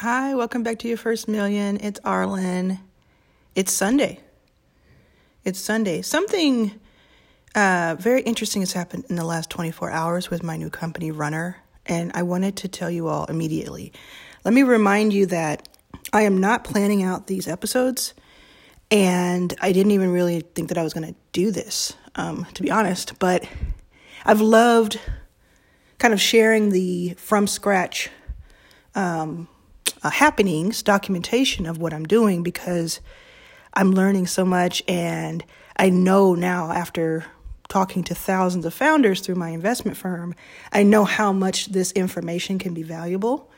Hi, welcome back to your first million. It's Arlan. It's Sunday. It's Sunday. Something uh, very interesting has happened in the last 24 hours with my new company, Runner, and I wanted to tell you all immediately. Let me remind you that I am not planning out these episodes, and I didn't even really think that I was going to do this, um, to be honest, but I've loved kind of sharing the from scratch um, uh, happenings, documentation of what I'm doing because I'm learning so much. And I know now, after talking to thousands of founders through my investment firm, I know how much this information can be valuable.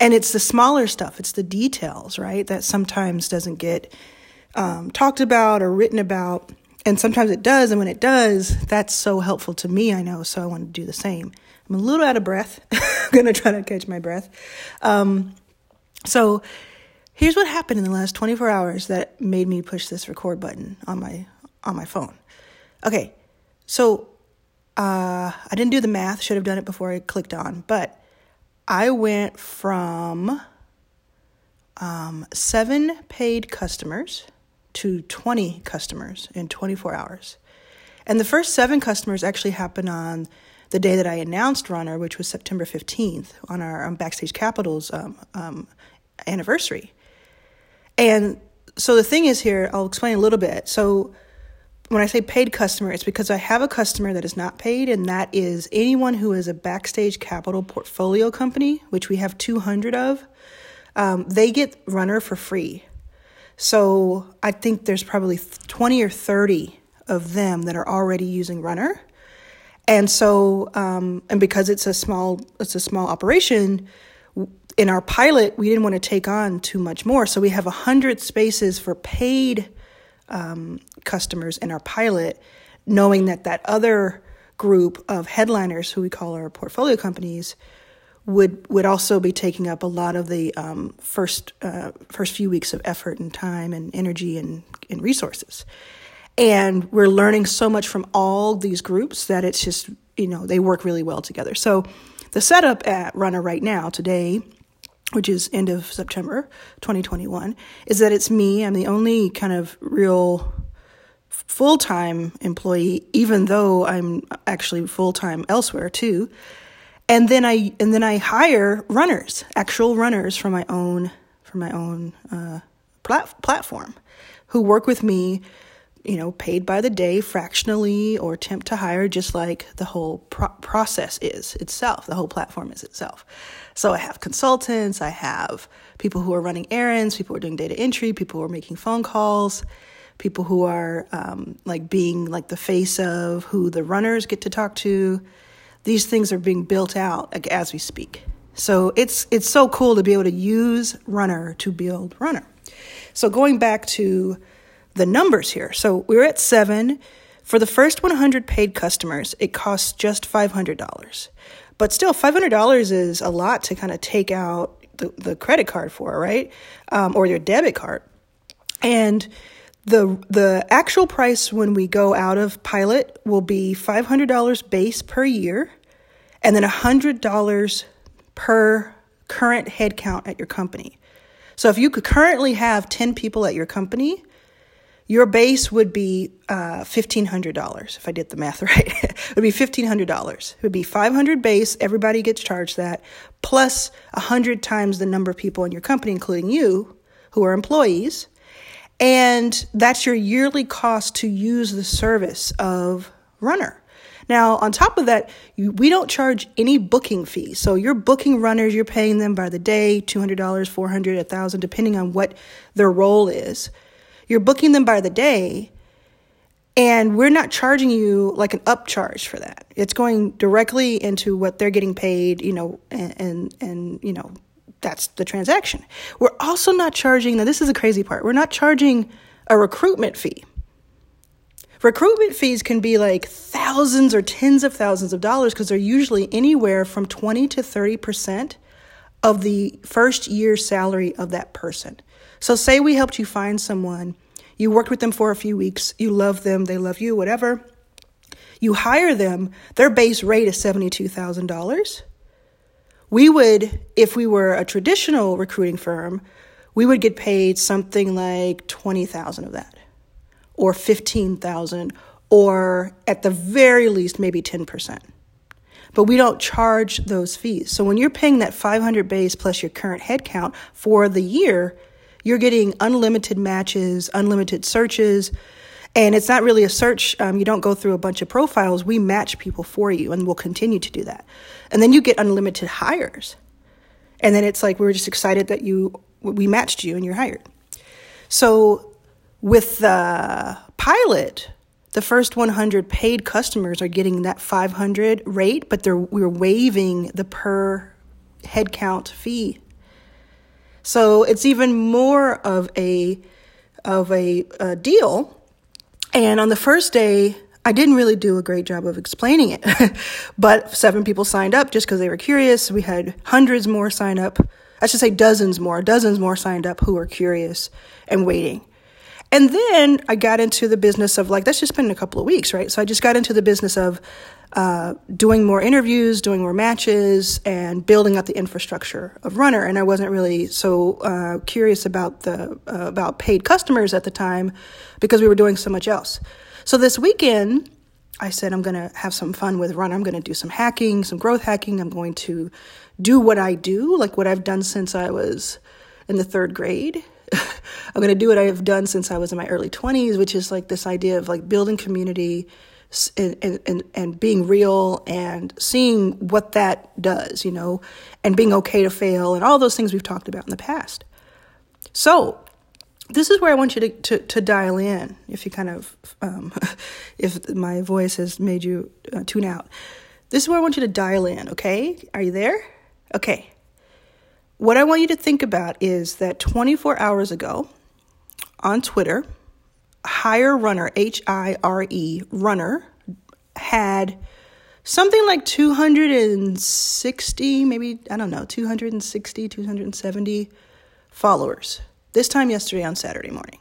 And it's the smaller stuff, it's the details, right, that sometimes doesn't get um, talked about or written about. And sometimes it does. And when it does, that's so helpful to me, I know. So I want to do the same. I'm a little out of breath. I'm going to try to catch my breath. Um, so here's what happened in the last 24 hours that made me push this record button on my on my phone. Okay, so uh, I didn't do the math. Should have done it before I clicked on, but I went from um, seven paid customers to 20 customers in 24 hours. And the first seven customers actually happened on the day that I announced Runner, which was September 15th, on our um, Backstage Capitals um, um, anniversary. And so the thing is here, I'll explain a little bit. So when I say paid customer, it's because I have a customer that is not paid, and that is anyone who is a Backstage Capital portfolio company, which we have 200 of. Um, they get Runner for free. So I think there's probably 20 or 30 of them that are already using Runner. And so, um, and because it's a small, it's a small operation, in our pilot, we didn't want to take on too much more. So we have 100 spaces for paid um, customers in our pilot, knowing that that other group of headliners, who we call our portfolio companies, would would also be taking up a lot of the um, first uh, first few weeks of effort and time and energy and, and resources. And we're learning so much from all these groups that it's just you know they work really well together. So the setup at Runner right now today which is end of September 2021, is that it's me. I'm the only kind of real full time employee, even though I'm actually full time elsewhere too. And then I and then I hire runners, actual runners from my own from my own uh, plat- platform, who work with me you know, paid by the day fractionally or temp to hire, just like the whole pro- process is itself. The whole platform is itself. So I have consultants, I have people who are running errands, people who are doing data entry, people who are making phone calls, people who are um, like being like the face of who the runners get to talk to. These things are being built out like, as we speak. So it's it's so cool to be able to use Runner to build Runner. So going back to the numbers here. So we are at seven. For the first 100 paid customers, it costs just $500. But still, $500 is a lot to kind of take out the, the credit card for, right? Um, or your debit card. And the the actual price when we go out of pilot will be $500 base per year and then $100 per current headcount at your company. So if you could currently have 10 people at your company, your base would be uh, $1,500 if I did the math right. it would be $1,500. It would be 500 base. Everybody gets charged that plus 100 times the number of people in your company, including you, who are employees. And that's your yearly cost to use the service of Runner. Now, on top of that, we don't charge any booking fees. So you're booking runners, you're paying them by the day, $200, $400, 1000 depending on what their role is. You're booking them by the day, and we're not charging you like an upcharge for that. It's going directly into what they're getting paid, you know, and and, and you know, that's the transaction. We're also not charging, now this is the crazy part. We're not charging a recruitment fee. Recruitment fees can be like thousands or tens of thousands of dollars because they're usually anywhere from 20 to 30% of the first year's salary of that person. So, say we helped you find someone, you worked with them for a few weeks, you love them, they love you, whatever. You hire them, their base rate is $72,000. we would, if we were a traditional recruiting firm, we would get paid something like 20,000 of that or 15,000 or at the very least maybe 10%. But we don't charge those fees. So when you're paying that 500 base plus your current headcount for the year, you're getting unlimited matches, unlimited searches, and it's not really a search. Um, you don't go through a bunch of profiles. We match people for you, and we'll continue to do that. And then you get unlimited hires. And then it's like we are just excited that you we matched you and you're hired. So with the pilot, the first 100 paid customers are getting that 500 rate, but they're we're waiving the per headcount fee. So it's even more of a of a, a deal. And on the first day, I didn't really do a great job of explaining it, but seven people signed up just because they were curious. We had hundreds more sign up. I should say dozens more, dozens more signed up who were curious and waiting. And then I got into the business of like, that's just been a couple of weeks, right? So I just got into the business of uh, doing more interviews, doing more matches, and building up the infrastructure of Runner. And I wasn't really so uh, curious about the uh, about paid customers at the time because we were doing so much else. So this weekend, I said I'm going to have some fun with Runner. I'm going to do some hacking, some growth hacking. I'm going to do what I do, like what I've done since I was in the third grade. I'm going to do what I've done since I was in my early 20s, which is like this idea of like building community and, and, and being real and seeing what that does, you know, and being okay to fail and all those things we've talked about in the past. So, this is where I want you to, to, to dial in if you kind of, um, if my voice has made you uh, tune out. This is where I want you to dial in, okay? Are you there? Okay. What I want you to think about is that 24 hours ago on Twitter, Hire Runner, H I R E, Runner, had something like 260, maybe, I don't know, 260, 270 followers. This time yesterday on Saturday morning.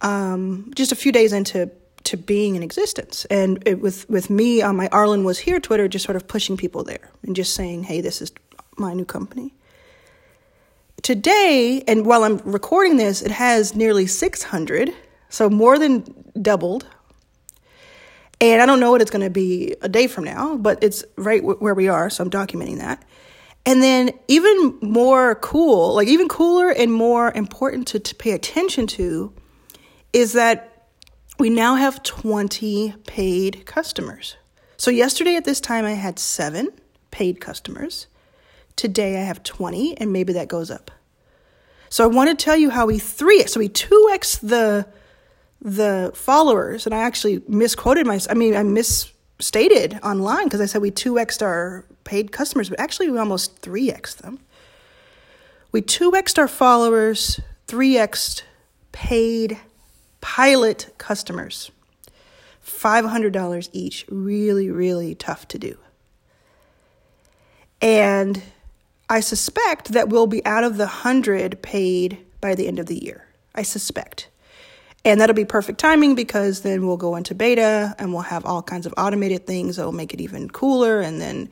Um, just a few days into to being in existence. And it, with with me on my Arlan was here Twitter, just sort of pushing people there and just saying, "Hey, this is my new company. Today, and while I'm recording this, it has nearly 600, so more than doubled. And I don't know what it's going to be a day from now, but it's right where we are, so I'm documenting that. And then, even more cool, like even cooler and more important to, to pay attention to, is that we now have 20 paid customers. So, yesterday at this time, I had seven paid customers. Today I have 20, and maybe that goes up. So I want to tell you how we 3 so we 2x the the followers, and I actually misquoted my, I mean, I misstated online because I said we 2xed our paid customers, but actually we almost 3xed them. We 2xed our followers, 3xed paid pilot customers. $500 each. Really, really tough to do. And I suspect that we'll be out of the 100 paid by the end of the year. I suspect. And that'll be perfect timing because then we'll go into beta and we'll have all kinds of automated things that will make it even cooler. And then,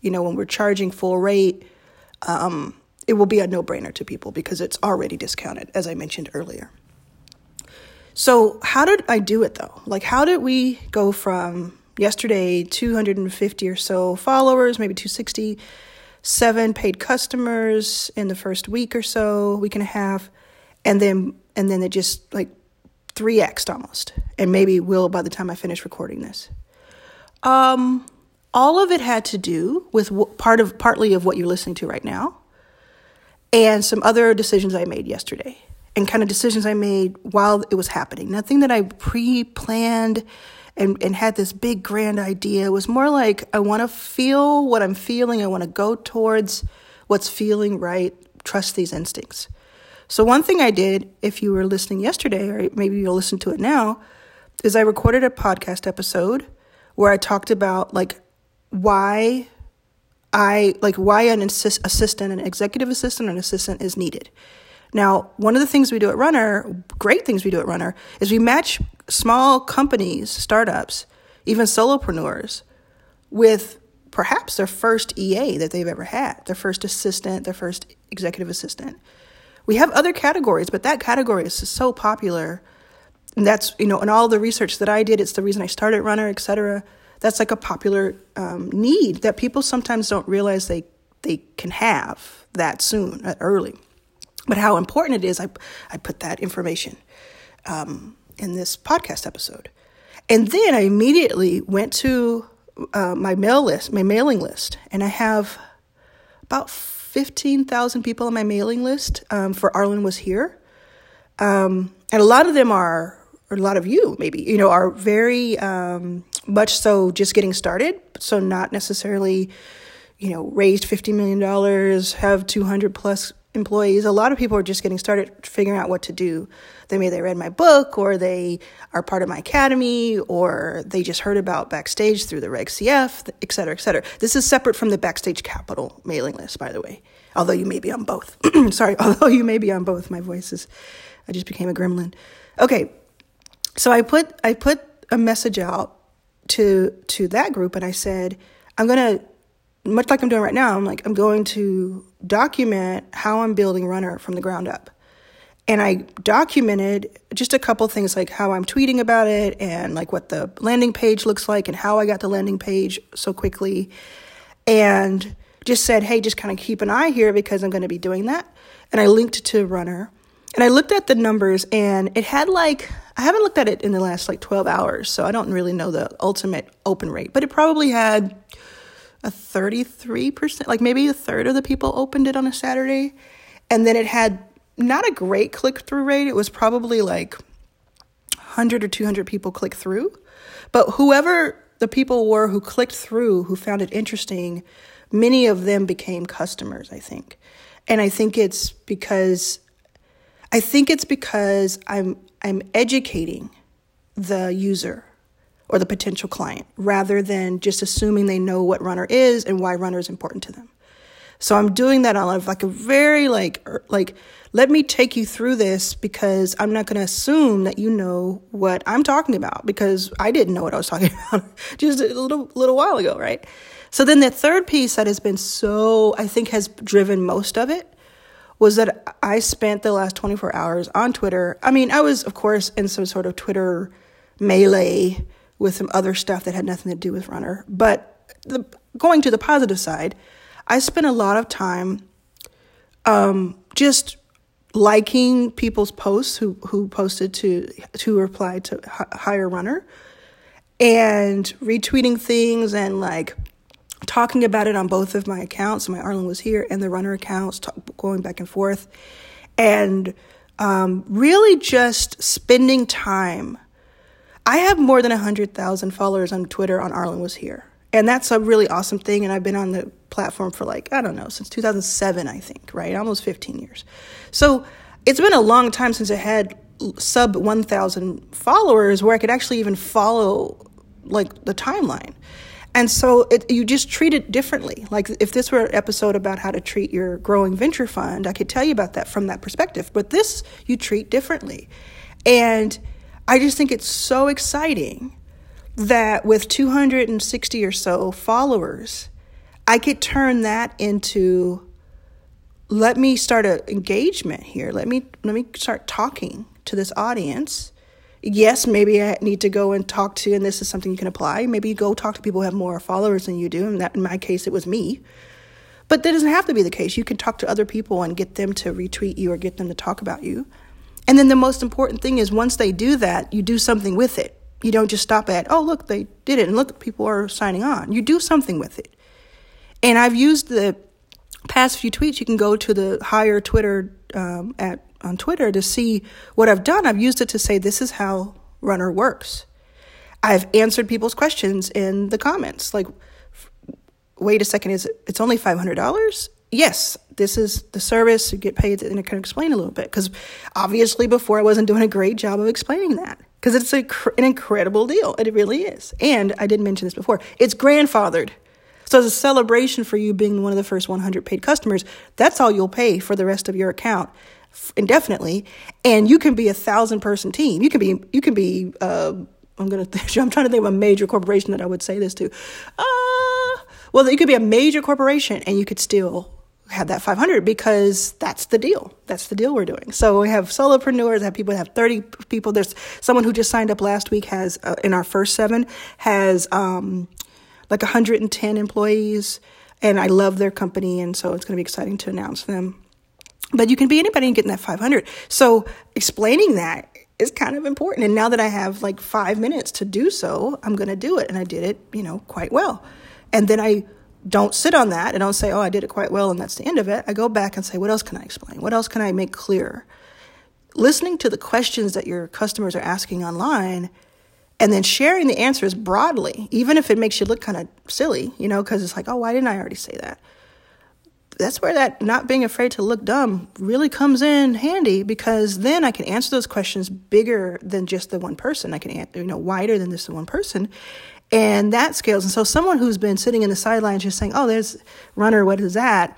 you know, when we're charging full rate, um, it will be a no brainer to people because it's already discounted, as I mentioned earlier. So, how did I do it though? Like, how did we go from yesterday 250 or so followers, maybe 260? Seven paid customers in the first week or so, week and a half, and then and then it just like three x almost, and maybe will by the time I finish recording this. Um, all of it had to do with part of partly of what you're listening to right now, and some other decisions I made yesterday, and kind of decisions I made while it was happening. Nothing that I pre-planned and, and had this big grand idea. It was more like I want to feel what I'm feeling. I want to go towards what's feeling right. Trust these instincts. So, one thing I did, if you were listening yesterday, or maybe you'll listen to it now, is I recorded a podcast episode where I talked about like why I like why an assist, assistant, an executive assistant, an assistant is needed. Now, one of the things we do at Runner, great things we do at Runner, is we match small companies, startups, even solopreneurs with perhaps their first EA that they've ever had, their first assistant, their first executive assistant. We have other categories, but that category is so popular. And that's, you know, in all the research that I did, it's the reason I started Runner, et cetera. That's like a popular um, need that people sometimes don't realize they, they can have that soon, early. But how important it is, I, I put that information um, in this podcast episode. And then I immediately went to uh, my mail list, my mailing list, and I have about 15,000 people on my mailing list um, for Arlan Was Here. Um, and a lot of them are, or a lot of you maybe, you know, are very um, much so just getting started. So not necessarily, you know, raised $50 million, have 200 plus employees. A lot of people are just getting started figuring out what to do. They may they read my book or they are part of my academy or they just heard about backstage through the Reg CF, et cetera, et cetera. This is separate from the Backstage Capital mailing list, by the way. Although you may be on both. Sorry, although you may be on both. My voice is I just became a gremlin. Okay. So I put I put a message out to to that group and I said, I'm gonna much like I'm doing right now, I'm like, I'm going to document how I'm building Runner from the ground up. And I documented just a couple things like how I'm tweeting about it and like what the landing page looks like and how I got the landing page so quickly. And just said, hey, just kind of keep an eye here because I'm going to be doing that. And I linked to Runner. And I looked at the numbers and it had like, I haven't looked at it in the last like 12 hours, so I don't really know the ultimate open rate, but it probably had a 33%, like maybe a third of the people opened it on a Saturday. And then it had not a great click through rate. It was probably like 100 or 200 people click through. But whoever the people were who clicked through, who found it interesting, many of them became customers, I think. And I think it's because I think it's because I'm I'm educating the user or the potential client rather than just assuming they know what runner is and why runner is important to them. So I'm doing that on like a very like er, like let me take you through this because I'm not going to assume that you know what I'm talking about because I didn't know what I was talking about just a little little while ago, right? So then the third piece that has been so I think has driven most of it was that I spent the last 24 hours on Twitter. I mean, I was of course in some sort of Twitter melee with some other stuff that had nothing to do with runner. But the, going to the positive side, I spent a lot of time um, just liking people's posts who who posted to to reply to hire runner and retweeting things and like talking about it on both of my accounts my arlan was here and the runner accounts going back and forth and um, really just spending time I have more than 100,000 followers on Twitter on Arlan Was Here. And that's a really awesome thing. And I've been on the platform for like, I don't know, since 2007, I think, right? Almost 15 years. So it's been a long time since I had sub 1,000 followers where I could actually even follow like the timeline. And so it, you just treat it differently. Like if this were an episode about how to treat your growing venture fund, I could tell you about that from that perspective. But this you treat differently. And I just think it's so exciting that with 260 or so followers, I could turn that into let me start an engagement here. Let me let me start talking to this audience. Yes, maybe I need to go and talk to, and this is something you can apply. Maybe you go talk to people who have more followers than you do, and that in my case it was me. But that doesn't have to be the case. You can talk to other people and get them to retweet you or get them to talk about you. And then the most important thing is once they do that, you do something with it. You don't just stop at, oh, look, they did it, and look, people are signing on. You do something with it. And I've used the past few tweets. You can go to the higher Twitter um, at on Twitter to see what I've done. I've used it to say this is how Runner works. I've answered people's questions in the comments, like, wait a second, is it, it's only five hundred dollars? Yes, this is the service, you get paid, and I can explain a little bit. Because obviously, before I wasn't doing a great job of explaining that. Because it's a, an incredible deal. It really is. And I did mention this before it's grandfathered. So, as a celebration for you being one of the first 100 paid customers, that's all you'll pay for the rest of your account indefinitely. And you can be a thousand person team. You can be, you can be, uh, I'm gonna, I'm trying to think of a major corporation that I would say this to. Uh, Well, you could be a major corporation and you could still have that 500 because that's the deal. That's the deal we're doing. So we have solopreneurs, have people that have 30 people. There's someone who just signed up last week has uh, in our first seven has um, like 110 employees and I love their company and so it's going to be exciting to announce them. But you can be anybody and getting that 500. So explaining that is kind of important. And now that I have like 5 minutes to do so, I'm going to do it and I did it, you know, quite well. And then I don't sit on that and don't say, oh, I did it quite well and that's the end of it. I go back and say, what else can I explain? What else can I make clear? Listening to the questions that your customers are asking online and then sharing the answers broadly, even if it makes you look kind of silly, you know, because it's like, oh, why didn't I already say that? That's where that not being afraid to look dumb really comes in handy because then I can answer those questions bigger than just the one person. I can, you know, wider than just the one person and that scales. And so someone who's been sitting in the sidelines just saying, oh, there's runner, what is that?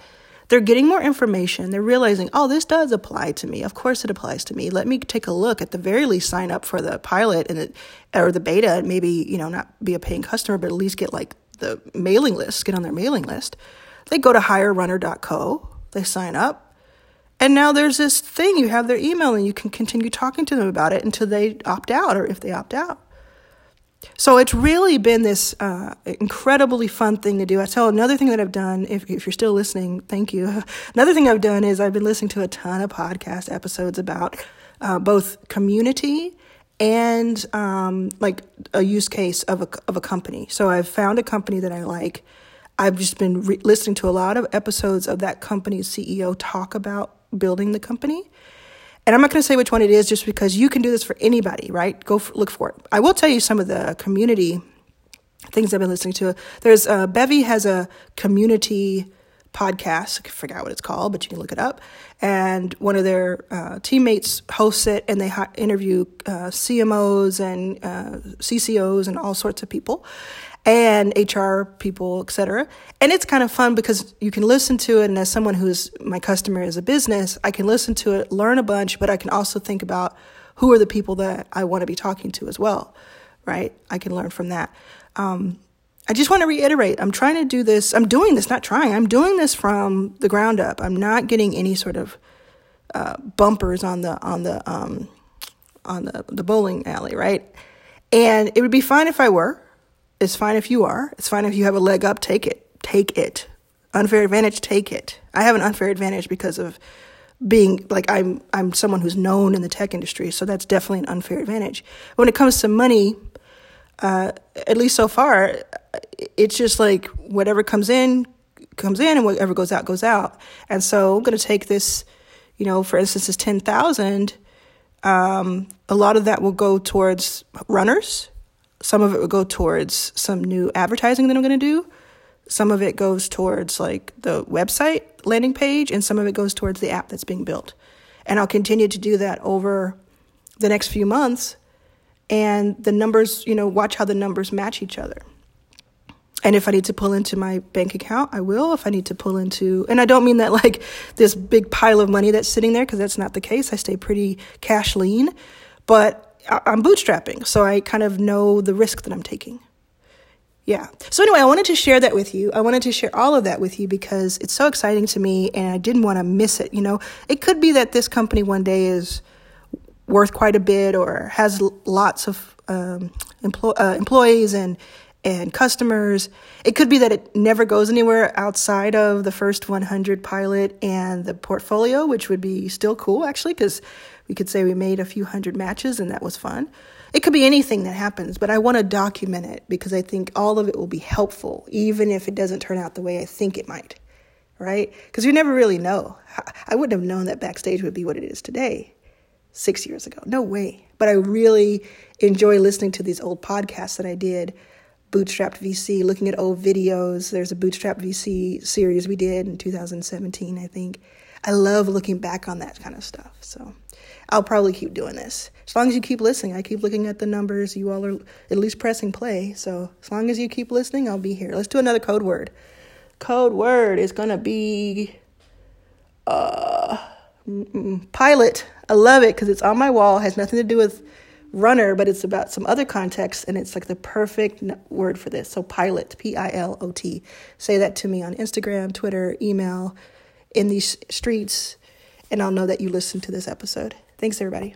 They're getting more information. They're realizing, oh, this does apply to me. Of course it applies to me. Let me take a look. At the very least, sign up for the pilot and it, or the beta and maybe, you know, not be a paying customer, but at least get like the mailing list, get on their mailing list. They go to hirerunner.co, they sign up, and now there's this thing. You have their email and you can continue talking to them about it until they opt out or if they opt out. So it's really been this uh, incredibly fun thing to do. I tell another thing that I've done, if, if you're still listening, thank you. Another thing I've done is I've been listening to a ton of podcast episodes about uh, both community and um, like a use case of a, of a company. So I've found a company that I like. I've just been re- listening to a lot of episodes of that company's CEO talk about building the company and I'm not going to say which one it is just because you can do this for anybody, right? Go look for it. I will tell you some of the community things I've been listening to. There's uh, Bevy has a community podcast. I forgot what it's called, but you can look it up. And one of their uh, teammates hosts it, and they ha- interview uh, CMOs and uh, CCOs and all sorts of people and HR people, etc. And it's kind of fun because you can listen to it. And as someone who's my customer as a business, I can listen to it, learn a bunch, but I can also think about who are the people that I want to be talking to as well, right? I can learn from that. Um, I just want to reiterate I'm trying to do this. I'm doing this, not trying. I'm doing this from the ground up. I'm not getting any sort of uh, bumpers on the on the um, on the the bowling alley, right? And it would be fine if I were. It's fine if you are. It's fine if you have a leg up. Take it. Take it. Unfair advantage. Take it. I have an unfair advantage because of being like I'm. I'm someone who's known in the tech industry, so that's definitely an unfair advantage. When it comes to money, uh, at least so far, it's just like whatever comes in comes in, and whatever goes out goes out. And so I'm going to take this. You know, for instance, this ten thousand. Um, a lot of that will go towards runners some of it would go towards some new advertising that I'm going to do. Some of it goes towards like the website landing page, and some of it goes towards the app that's being built. And I'll continue to do that over the next few months. And the numbers, you know, watch how the numbers match each other. And if I need to pull into my bank account, I will. If I need to pull into, and I don't mean that like this big pile of money that's sitting there, because that's not the case. I stay pretty cash lean. But I'm bootstrapping, so I kind of know the risk that I'm taking. Yeah. So anyway, I wanted to share that with you. I wanted to share all of that with you because it's so exciting to me and I didn't want to miss it. You know, it could be that this company one day is worth quite a bit or has lots of um, empl- uh, employees and and customers. It could be that it never goes anywhere outside of the first 100 pilot and the portfolio, which would be still cool actually because we could say we made a few hundred matches and that was fun. It could be anything that happens, but I want to document it because I think all of it will be helpful, even if it doesn't turn out the way I think it might, right? Because you never really know. I wouldn't have known that backstage would be what it is today six years ago. No way. But I really enjoy listening to these old podcasts that I did, Bootstrapped VC, looking at old videos. There's a Bootstrap VC series we did in 2017, I think. I love looking back on that kind of stuff. So. I'll probably keep doing this. As long as you keep listening, I keep looking at the numbers. You all are at least pressing play. So as long as you keep listening, I'll be here. Let's do another code word. Code word is going to be uh, pilot. I love it because it's on my wall, has nothing to do with runner, but it's about some other context, and it's like the perfect word for this. So, pilot, P I L O T. Say that to me on Instagram, Twitter, email, in these streets, and I'll know that you listened to this episode. Thanks, everybody.